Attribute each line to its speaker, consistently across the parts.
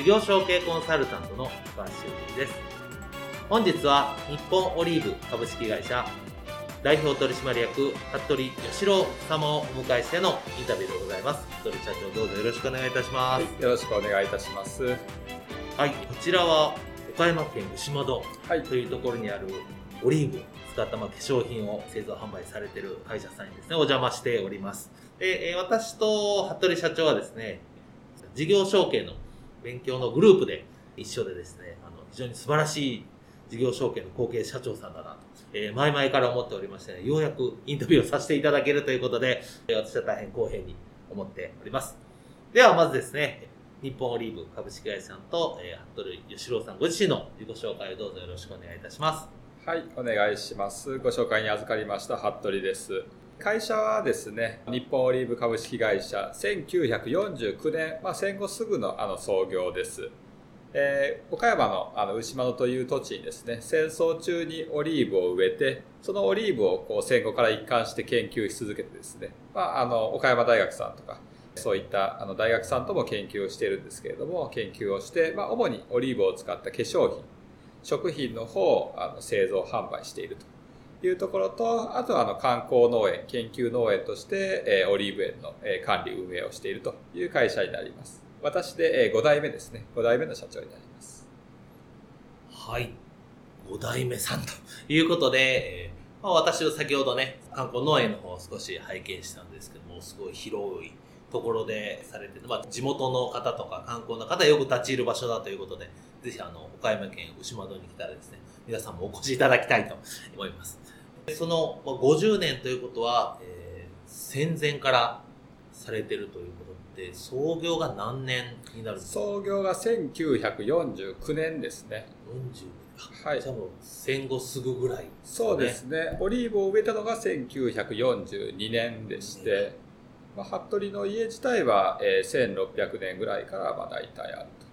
Speaker 1: 事業承継コンサルタントの高橋修人です。本日は日本オリーブ株式会社代表取締役服部義郎様をお迎えしてのインタビューでございます。服部社長どうぞよろしくお願いいたします、
Speaker 2: はい、よろしくお願いいたします。
Speaker 1: はいこちらは岡山県牛窓というところにあるオリーブを使ったまあ化粧品を製造販売されている会社さんにですね。お邪魔しております。で私と服部社長はですね事業承継の勉強のグループで一緒でですね、あの非常に素晴らしい事業承継の後継社長さんだなと、えー、前々から思っておりまして、ね、ようやくインタビューをさせていただけるということで、私は大変公平に思っております。ではまずですね、日本オリーブ株式会社さんと、えー、服部義郎さんご自身の自己紹介をどうぞよろしくお願いいたします。
Speaker 2: はい、お願いします。ご紹介に預かりました服部です。会社はですね、日本オリーブ株式会社、1949年、まあ、戦後すぐのあの創業です。えー、岡山のあの牛窓という土地にですね、戦争中にオリーブを植えて、そのオリーブをこう戦後から一貫して研究し続けてですね、まあ、あの、岡山大学さんとか、そういったあの大学さんとも研究をしているんですけれども、研究をして、まあ、主にオリーブを使った化粧品、食品の方をあの製造販売しているというところと、あとはあの観光農園、研究農園として、えー、オリーブ園の、えー、管理運営をしているという会社になります。私で、えー、5代目ですね。5代目の社長になります。
Speaker 1: はい。5代目さんということで、えーまあ、私は先ほどね、観光農園の方を少し拝見したんですけども、すごい広いところでされてて、まあ、地元の方とか観光の方よく立ち入る場所だということで、ぜひあの、岡山県牛窓に来たらですね、皆さんもお越しいただきたいと思います。その50年ということは、えー、戦前からされてるということで、創業が何年になるんです
Speaker 2: か？創業が1949年ですね。
Speaker 1: 40はい。じゃあもう戦後すぐぐらい、ね、
Speaker 2: そうですね。オリーブを植えたのが1942年でして、まあ、服部の家自体は、えー、1600年ぐらいからまあ大体あると。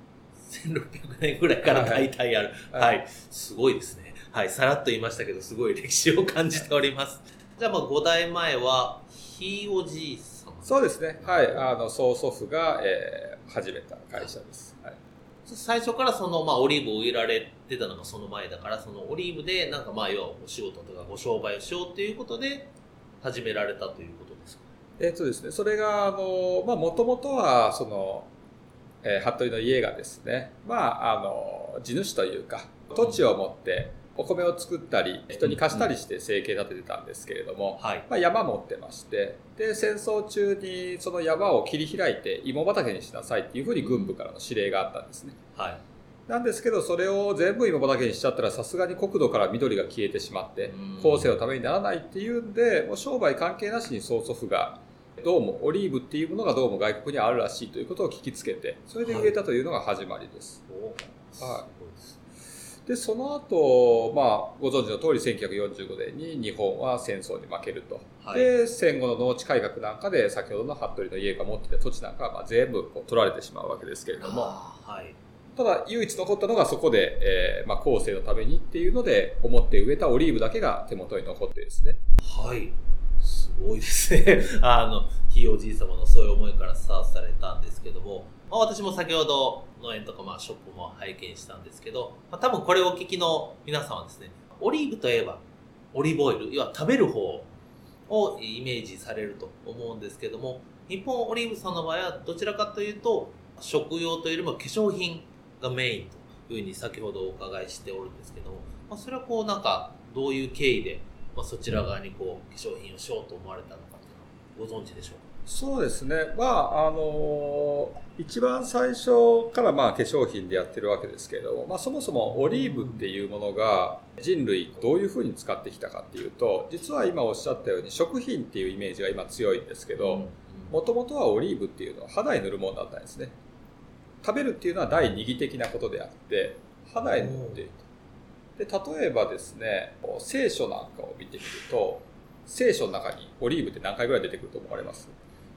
Speaker 1: 1600年ぐらいから大体ある。はい。はい、すごいですね。はい、さらっと言いましたけど、すごい歴史を感じております。じゃあ、まあ、5代前は、ひいおじいさん
Speaker 2: そうですね。はい。あの、曽祖父が、えー、始めた会社です。はい。
Speaker 1: 最初からその、まあ、オリーブを植えられてたのがその前だから、そのオリーブで、なんかまあ、要はお仕事とかご商売をしようということで、始められたということですか？
Speaker 2: えっとですね、それが、あの、まあ、もともとは、その、えー、服部の家がですね、まあ、あの、地主というか、土地を持って、お米を作ったり、人に貸したりして生計立ててたんですけれども、はい、まあ、山持ってまして、で、戦争中にその山を切り開いて芋畑にしなさいっていうふうに軍部からの指令があったんですね。はい。なんですけど、それを全部芋畑にしちゃったら、さすがに国土から緑が消えてしまって、後世のためにならないっていうんで、もう商売関係なしに曽祖父が、どうもオリーブっていうものがどうも外国にあるらしいということを聞きつけて、それで植えたというのが始まりです。はい、はいで、その後、まあ、ご存知の通り1945年に日本は戦争に負けると。はい、で、戦後の農地改革なんかで、先ほどの服部の家が持っていた土地なんかはまあ全部取られてしまうわけですけれども、はい、ただ、唯一残ったのがそこで、えー、まあ、後世のためにっていうので、思って植えたオリーブだけが手元に残ってですね。
Speaker 1: はい。すごいですね。あの、ひいおじい様のそういう思いからスタートされたんですけども、まあ、私も先ほど農園とかまあショップも拝見したんですけど、まあ、多分これをお聞きの皆さんはですね、オリーブといえばオリーブオイル、要は食べる方をイメージされると思うんですけども、日本オリーブさんの場合はどちらかというと、食用というよりも化粧品がメインというふうに先ほどお伺いしておるんですけども、まあ、それはこうなんかどういう経緯で、まあ、そちら側にこう化粧品をしようと思われたのかっていうのはご存知でしょうか？
Speaker 2: そうですね。まあ、あの、一番最初からまあ化粧品でやってるわけですけれども、まあそもそもオリーブっていうものが人類どういうふうに使ってきたかっていうと、実は今おっしゃったように食品っていうイメージが今強いんですけど、もともとはオリーブっていうのは肌に塗るものだったんですね。食べるっていうのは第二義的なことであって、肌に塗っていると。で、例えばですね、聖書なんかを見てみると、聖書の中にオリーブって何回ぐらい出てくると思われます？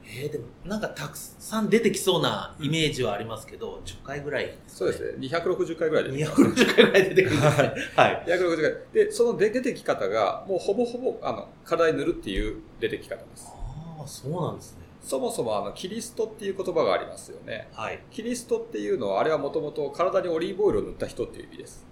Speaker 1: えー、でもなんかたくさん出てきそうなイメージはありますけど、うん、10回ぐらい、ね、
Speaker 2: そうですね。260回ぐらい出
Speaker 1: てきます、ね。260回ぐらい出てくるんですね。はい。260
Speaker 2: 回。で、その出てき方が、もうほぼほぼ、あの、体に塗るっていう出てき方です。
Speaker 1: ああ、そうなんですね。
Speaker 2: そもそもあの、キリストっていう言葉がありますよね。
Speaker 1: はい。
Speaker 2: キリストっていうのは、あれはもともと体にオリーブオイルを塗った人っていう意味です。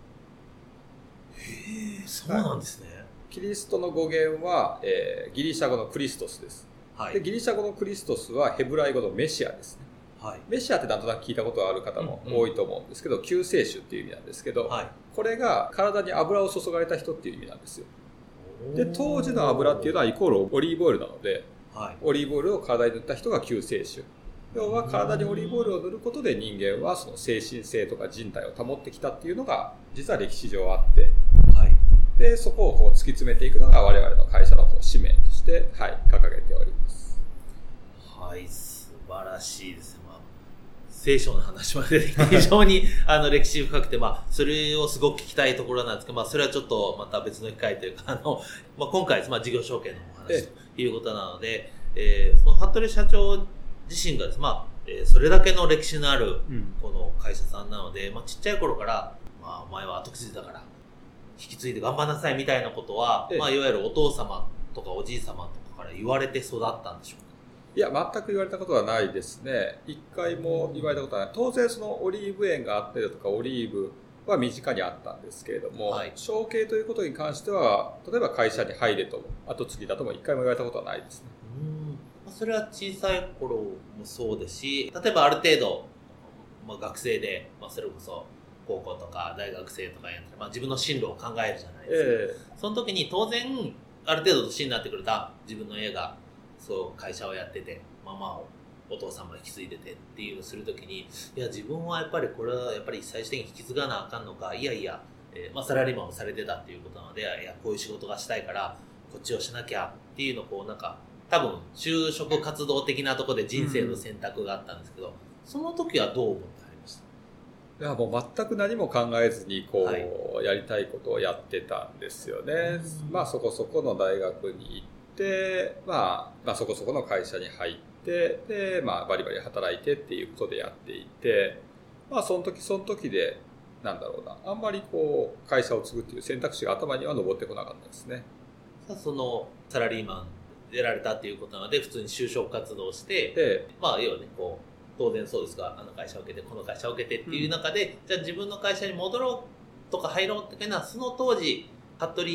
Speaker 1: へえ、そうなんですね。
Speaker 2: キリストの語源は、えー、ギリシャ語のクリストスです。はい、でギリシャ語のクリストスはヘブライ語のメシアですね。はい、メシアってなんとなく聞いたことがある方も多いと思うんですけど、うんうん、救世主っていう意味なんですけど、はい、これが体に油を注がれた人っていう意味なんですよ。で、当時の油っていうのはイコールオリーブオイルなので、はい、オリーブオイルを体に塗った人が救世主。要は体にオリーブオイルを塗ることで人間はその精神性とか人体を保ってきたっていうのが実は歴史上あって、はい、で、そこをこう突き詰めていくのが我々の会社のこう使命として、はい、掲げております。
Speaker 1: はい、素晴らしいですまあ、聖書の話まで非常に あの歴史深くて、まあ、それをすごく聞きたいところなんですけど、まあ、それはちょっとまた別の機会というか、あの、まあ、今回、まあ、事業承継のお話ということなので、えー、その服部社長自身がです、まあ、えー、それだけの歴史のある、この会社さんなので、まあ、ちっちゃい頃から、まあ、お前は後継ぎだから、引き継いで頑張んなさいみたいなことは、まあ、いわゆるお父様とかおじい様とかから言われて育ったんでしょうか？
Speaker 2: いや、全く言われたことはないですね。一回も言われたことはない。当然、そのオリーブ園があったりだとか、オリーブは身近にあったんですけれども、はい、承継ということに関しては、例えば会社に入れと後継ぎだとも一回も言われたことはないですね。
Speaker 1: うんそれは小さい頃もそうですし、例えばある程度、まあ、学生で、まあ、それこそ高校とか大学生とかやったら、まあ、自分の進路を考えるじゃないですか、えー、その時に当然ある程度年になってくると自分の家がそう会社をやっててママをお父さんも引き継いでてっていうのをするときにいや自分はやっぱりこれはやっぱり最終的に引き継がなあかんのかいやいや、えー、まあ、サラリーマンをされてたっていうことなのでいやこういう仕事がしたいからこっちをしなきゃっていうのをこうなんか多分就職活動的なところで人生の選択があったんですけど、うん、その時はどう思った？
Speaker 2: いやもう全く何も考えずにこう、はい、やりたいことをやってたんですよね。まあそこそこの大学に行って、まあ、まあそこそこの会社に入って、で、まあバリバリ働いてっていうことでやっていて、まあその時その時で、なんだろうな、あんまりこう会社を継ぐっていう選択肢が頭には上ってこなかったですね。
Speaker 1: さあそのサラリーマン出られたっていうことなので、普通に就職活動して、まあ要はね、こう、当然そうですがあの会社を受けてこの会社を受けてっていう中で、うん、じゃあ自分の会社に戻ろうとか入ろうっていうのはその当時服部青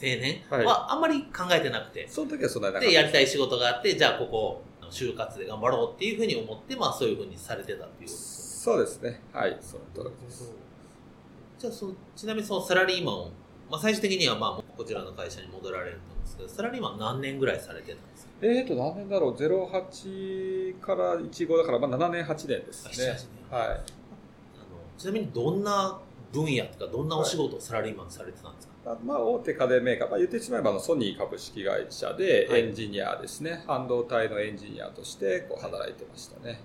Speaker 1: 年はあんまり考えてなくて、はい、
Speaker 2: その時はそんな
Speaker 1: でやりたい仕事があってじゃあここ就活で頑張ろうっていうふうに思って、まあ、そういうふうにされてたっていう
Speaker 2: そうですね。はい。その通りです。
Speaker 1: じゃあそちなみにそのサラリーマンを、まあ、最終的にはまあこちらの会社に戻られるんですけどサラリーマン何年ぐらいされてたんですか
Speaker 2: えーと、何年だろう、08から15だから、まあ、7年、8年ですね。はい、あの
Speaker 1: ちなみにどんな分野とか、どんなお仕事をサラリーマンされてたんですか、
Speaker 2: はい、まあ、大手家電メーカー、まあ、言ってしまえばのソニー株式会社でエンジニアですね、はい、半導体のエンジニアとしてこう働いてましたね。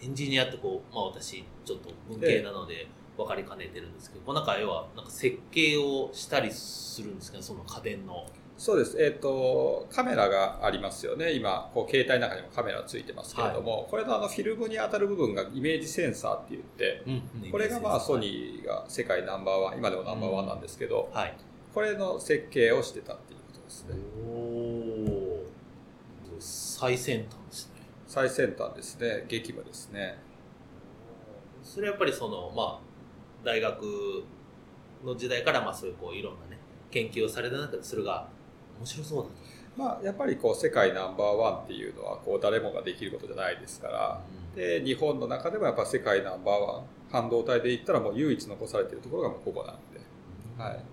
Speaker 1: エンジニアってこう、まあ、私、ちょっと文系なので、分かりかねてるんですけど、この中要はなんか設計をしたりするんですかね、その家電の。
Speaker 2: そうです。えっ、ー、と、カメラがありますよね。今、こう、携帯の中にもカメラついてますけれども、はい、これのあの、フィルムに当たる部分がイメージセンサーって言って、うん、これがまあ、ソニーが世界ナンバーワン、今でもナンバーワンなんですけど、うん、はい、これの設計をしてたっていうことですね。お
Speaker 1: 最先端ですね。
Speaker 2: 最先端ですね。激務ですね。
Speaker 1: それはやっぱりその、まあ、大学の時代から、まあ、そういうこう、いろんなね、研究をされた中で、それが面白そうだ
Speaker 2: まあ、やっぱりこう世界ナンバーワンっていうのはこう誰もができることじゃないですから、うん、で日本の中でもやっぱ世界ナンバーワン半導体で言ったらもう唯一残されているところがもうここなんで、うん、はい、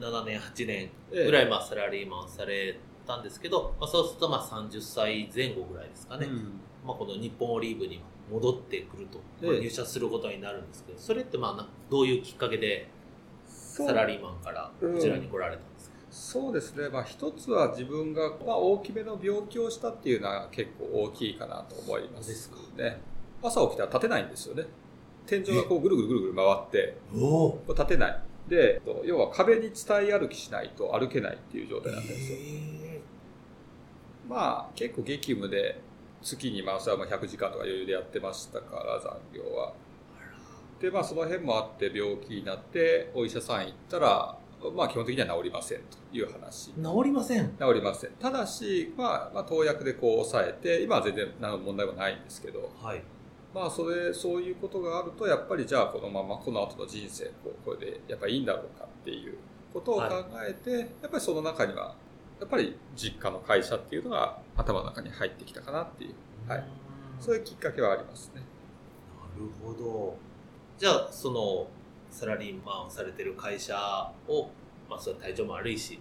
Speaker 1: 7年、8年ぐらい、まあ、サラリーマンされたんですけど、まあ、そうすると、まあ、30歳前後ぐらいですかね。うん、まあ、この日本オリーブに戻ってくると、まあ、入社することになるんですけど、それって、まあ、どういうきっかけで、サラリーマンからこちらに来られたんですか、
Speaker 2: うん、そうですね、まあ、一つは自分が、まあ、大きめの病気をしたっていうのは結構大きいかなと思います。ですか、ね、朝起きたら立てないんですよね。天井がこうぐるぐるぐるぐる回って立てない。で要は壁に伝え歩きしないと歩けないっていう状態なんですよ。まあ結構激務で月にまあそれは100時間とか余裕でやってましたから残業は。でまあその辺もあって病気になってお医者さん行ったらまあ基本的には治りませんという話。治
Speaker 1: りません
Speaker 2: 治りません。ただし、まあ、まあ、投薬でこう抑えて、今は全然何の問題もないんですけど、はい。まあ、それ、そういうことがあると、やっぱりじゃあこのままこの後の人生、こうこれでやっぱりいいんだろうかっていうことを考えて、はい、やっぱりその中には、やっぱり実家の会社っていうのが頭の中に入ってきたかなっていう、はい。そういうきっかけはありますね。
Speaker 1: なるほど。じゃあ、その、サラリーマンをされてる会社を、まあ、それ体調も悪いし、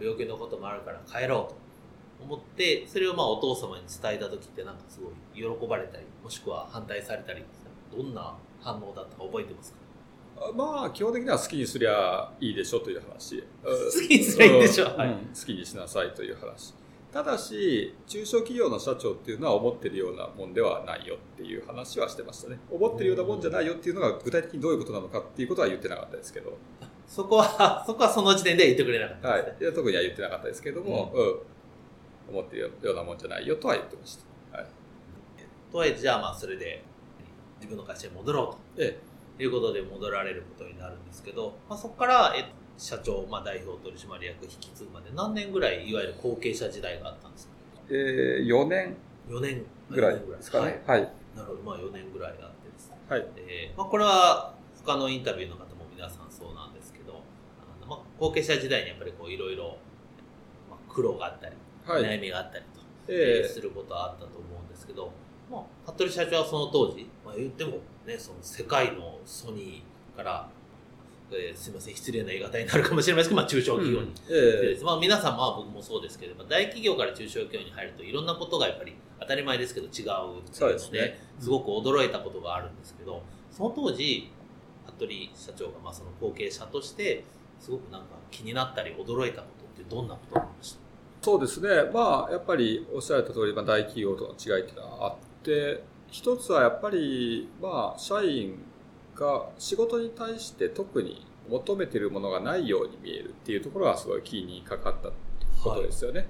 Speaker 1: 病気のこともあるから帰ろうと。思ってそれをまあお父様に伝えた時ってなんかすごい喜ばれたりもしくは反対されたりどんな反応だったか覚えてますか？
Speaker 2: まあ基本的には好きにすりゃいいでしょという話。
Speaker 1: 好きにすりゃいいでしょ、うん、
Speaker 2: はい、好きにしなさいという話ただし中小企業の社長っていうのは思ってるようなもんではないよっていう話はしてましたね思ってるようなもんじゃないよっていうのが具体的にどういうことなのかっていうことは言ってなかったですけど
Speaker 1: そこはそこはその時点で言ってくれなかった
Speaker 2: です、ね、はい、特には言ってなかったですけども、うん、うん思ってるようなもんじゃないよとは言ってました。はい、
Speaker 1: とはいえじゃあまあそれで自分の会社に戻ろうと、ええ、いうことで戻られることになるんですけど、まあ、そこからえっと社長、まあ、代表取締役引き継ぐまで何年ぐらいいわゆる後継者時代があったんですか、
Speaker 2: えー、4年
Speaker 1: 4年
Speaker 2: ぐらいですかね。はい。
Speaker 1: なるほど、まあ4年ぐらいあってですね。
Speaker 2: はい。
Speaker 1: えー、まあこれは他のインタビューの方も皆さんそうなんですけど、あのまあ後継者時代にやっぱりこういろいろ苦労があったり、悩みがあったりと、えー、することはあったと思うんですけど、まあ、服部社長はその当時、まあ、言ってもね、その世界のソニーから、えー、すみません、失礼な言い方になるかもしれませんけど、まあ、中小企業に、うん。えー、まあ、皆さん、まあ、僕もそうですけど、大企業から中小企業に入るといろんなことがやっぱり当たり前ですけど違うっていうので、ね、すごく驚いたことがあるんですけど、その当時、服部社長がまあその後継者として、すごくなんか気になったり驚いたことってどんなことがありました？
Speaker 2: そうですね。まあ、やっぱりおっしゃられた通り、まあ、大企業との違いっていうのはあって、一つはやっぱり、まあ、社員が仕事に対して特に求めているものがないように見えるっていうところがすごいキーにかかったことですよね。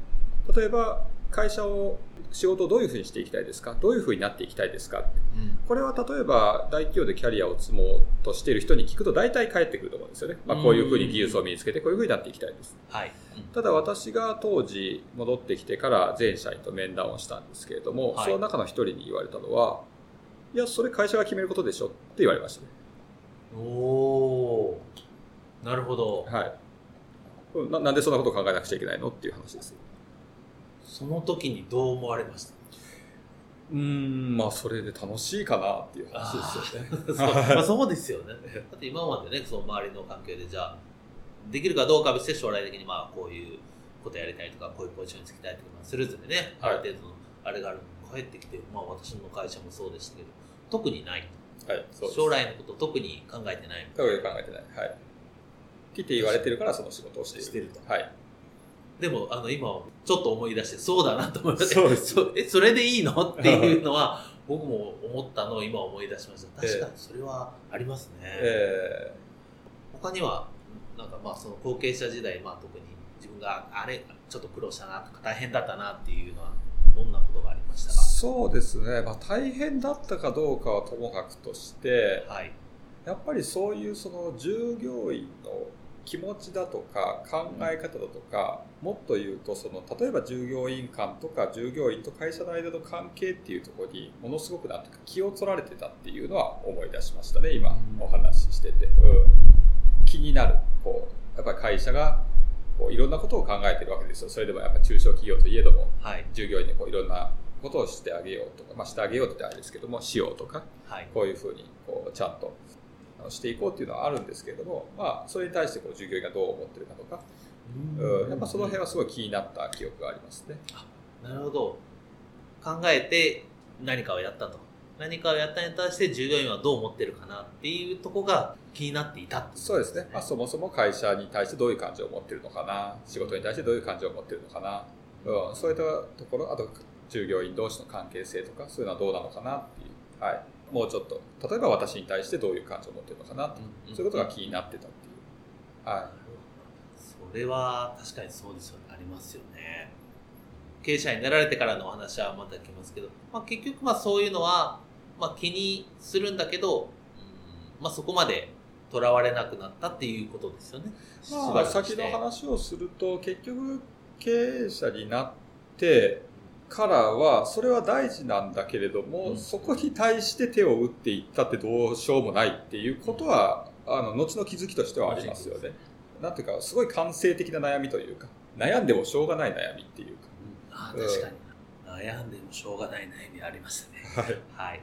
Speaker 2: はい、例えば、会社を仕事をどういうふうにしていきたいですか？どういうふうになっていきたいですか、うん、これは例えば大企業でキャリアを積もうとしている人に聞くと大体返ってくると思うんですよね。まあ、こういうふうに技術を身につけてこういうふうになっていきたいです。はい、ただ私が当時戻ってきてから全社員と面談をしたんですけれども、はい、その中の一人に言われたのは、いや、それ会社が決めることでしょって言われましたね。
Speaker 1: おなるほど。
Speaker 2: はい。ななんでそんなことを考えなくちゃいけないのっていう話です。
Speaker 1: その時にどう思われました？
Speaker 2: うんまあそれで楽しいかなっていう話ですよね。
Speaker 1: そうまあ、そうですよね。だって今までねその周りの関係でじゃあできるかどうか別に将来的にまあこういうことやりたいとかこういうポジションにつきたいとか、まあ、それぞれね、ある程度のあれがある帰ってきて、まあ、私の会社もそうでしたけど特にない、はい、将来のこと特に考えてない
Speaker 2: 特に考えてない。はい。来て言われてるからその仕事をしている。
Speaker 1: してる
Speaker 2: と。はい。
Speaker 1: でも、あの、今、ちょっと思い出して、そうだなと思いました。そうです。え、それでいいの？っていうのは、僕も思ったのを今思い出しました。確かにそれはありますね。えー、他には、なんかまあ、その後継者時代、まあ特に自分が、あれ、ちょっと苦労したなとか、大変だったなっていうのは、どんなことがあり
Speaker 2: そうですね。まあ大変だったかどうかはともかくとして、はい。やっぱりそういうその従業員の気持ちだとか考え方だとか、もっと言うとその例えば従業員間とか従業員と会社の間の関係っていうところにものすごくなんとか気を取られてたっていうのは思い出しましたね今お話ししてて、うん、気になるこうやっぱり会社がこういろんなことを考えてるわけですよ。それでもやっぱ中小企業といえども、はい、従業員にこういろんなことをしてあげようとか、まあ、してあげようってあれですけどもしようとか、はい、こういうふうにこうちゃんとしていこうっていうのはあるんですけれども、まあ、それに対してこう従業員がどう思ってるかとか、うん、やっぱその辺はすごい気になった記憶がありますね。
Speaker 1: なるほど。考えて何かをやったと。何かをやったに対して従業員はどう思ってるかなっていうとこが気になっていた、ね、
Speaker 2: そうですね。まあ、そもそも会社に対してどういう感情を持ってるのかな、仕事に対してどういう感情を持ってるのかな、うん、そういったところ、あと従業員同士の関係性とか、そういうのはどうなのかなっていう、はい。もうちょっと、例えば私に対してどういう感情を持ってるのかなと、うん、そういうことが気になってたっていう。はい。
Speaker 1: それは確かにそうですよね。ありますよね。経営者になられてからのお話はまた来ますけど、まあ、結局まあそういうのは、まあ、気にするんだけど、まあ、そこまでとらわれなくなったっていうことですよね。
Speaker 2: まあ、先の話をすると結局経営者になってからはそれは大事なんだけれども、うん、そこに対して手を打っていったってどうしようもないっていうことはあの後の気づきとしてはありますよね。なんていうかすごい感性的な悩みというか悩んでもしょうがない悩みっていうか。
Speaker 1: あ確かに、悩んでもしょうがない悩みありましたね。はい、はい、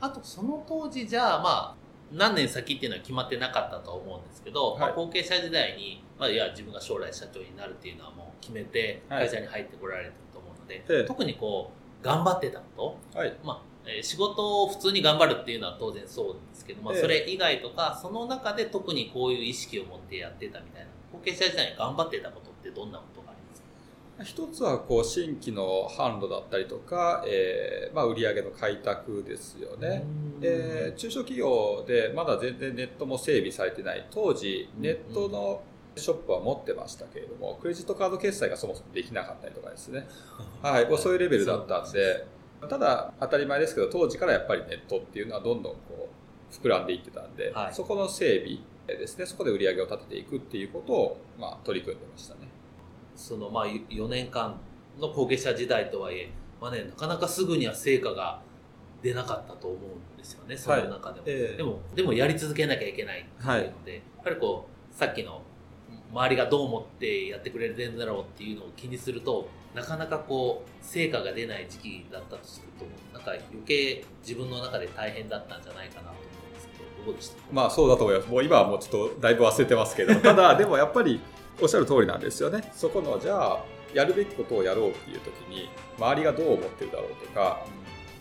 Speaker 1: あとその当時じゃあまあ何年先っていうのは決まってなかったと思うんですけど、はい、まあ、後継者時代に、まあ、いや自分が将来社長になるっていうのはもう決めて会社に入ってこられてので、はい、特にこう頑張ってたこと、はい、まあえ仕事を普通に頑張るっていうのは当然そうですけど、まあ、それ以外とかその中で特にこういう意識を持ってやってたみたいな後継者時代に頑張ってたことってどんなこと
Speaker 2: 一つはこう新規の販路だったりとか、えーまあ、売上の開拓ですよね、えー、中小企業でまだ全然ネットも整備されてない。当時ネットのショップは持ってましたけれどもクレジットカード決済がそもそもできなかったりとかですね、はい、そういうレベルだったんでただ当たり前ですけど当時からやっぱりネットっていうのはどんどんこう膨らんでいってたんで、はい、そこの整備ですねそこで売り上げを立てていくっていうことを、まあ、取り組んでましたね。
Speaker 1: そのまあ4年間の後継者時代とはいえ、まあね、なかなかすぐには成果が出なかったと思うんですよね、その中でも。はい。えー、でも、でもやり続けなきゃいけないっていうので、はい、やっぱりこう、さっきの周りがどう思ってやってくれるんだろうっていうのを気にすると、なかなかこう、成果が出ない時期だったとすると、なんか余計自分の中で大変だったんじゃないかなと思うんですけど、どうでした？
Speaker 2: まあそうだと思います。もう今はもうちょっとだいぶ忘れてますけど、ただでもやっぱりおっしゃる通りなんですよね。そこの、じゃあ、やるべきことをやろうっていう時に、周りがどう思ってるだろうとか、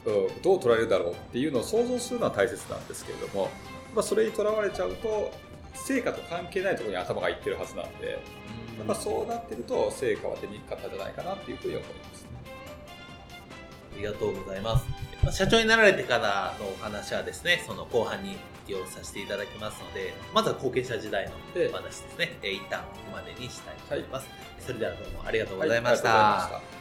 Speaker 2: うん、どう捉えるだろうっていうのを想像するのは大切なんですけれども、まあ、それにとらわれちゃうと、成果と関係ないところに頭がいってるはずなんで、やっぱそうなってると、成果は出にくかったんじゃないかなっていうふうに思いますね。
Speaker 1: ありがとうございます。社長になられてからのお話はですね、その後半にをさせていただきますので、まずは後継者時代のお話ですね、えー、一旦ここまでにしたいと思います。はい、それではどうもありがとうございました。はい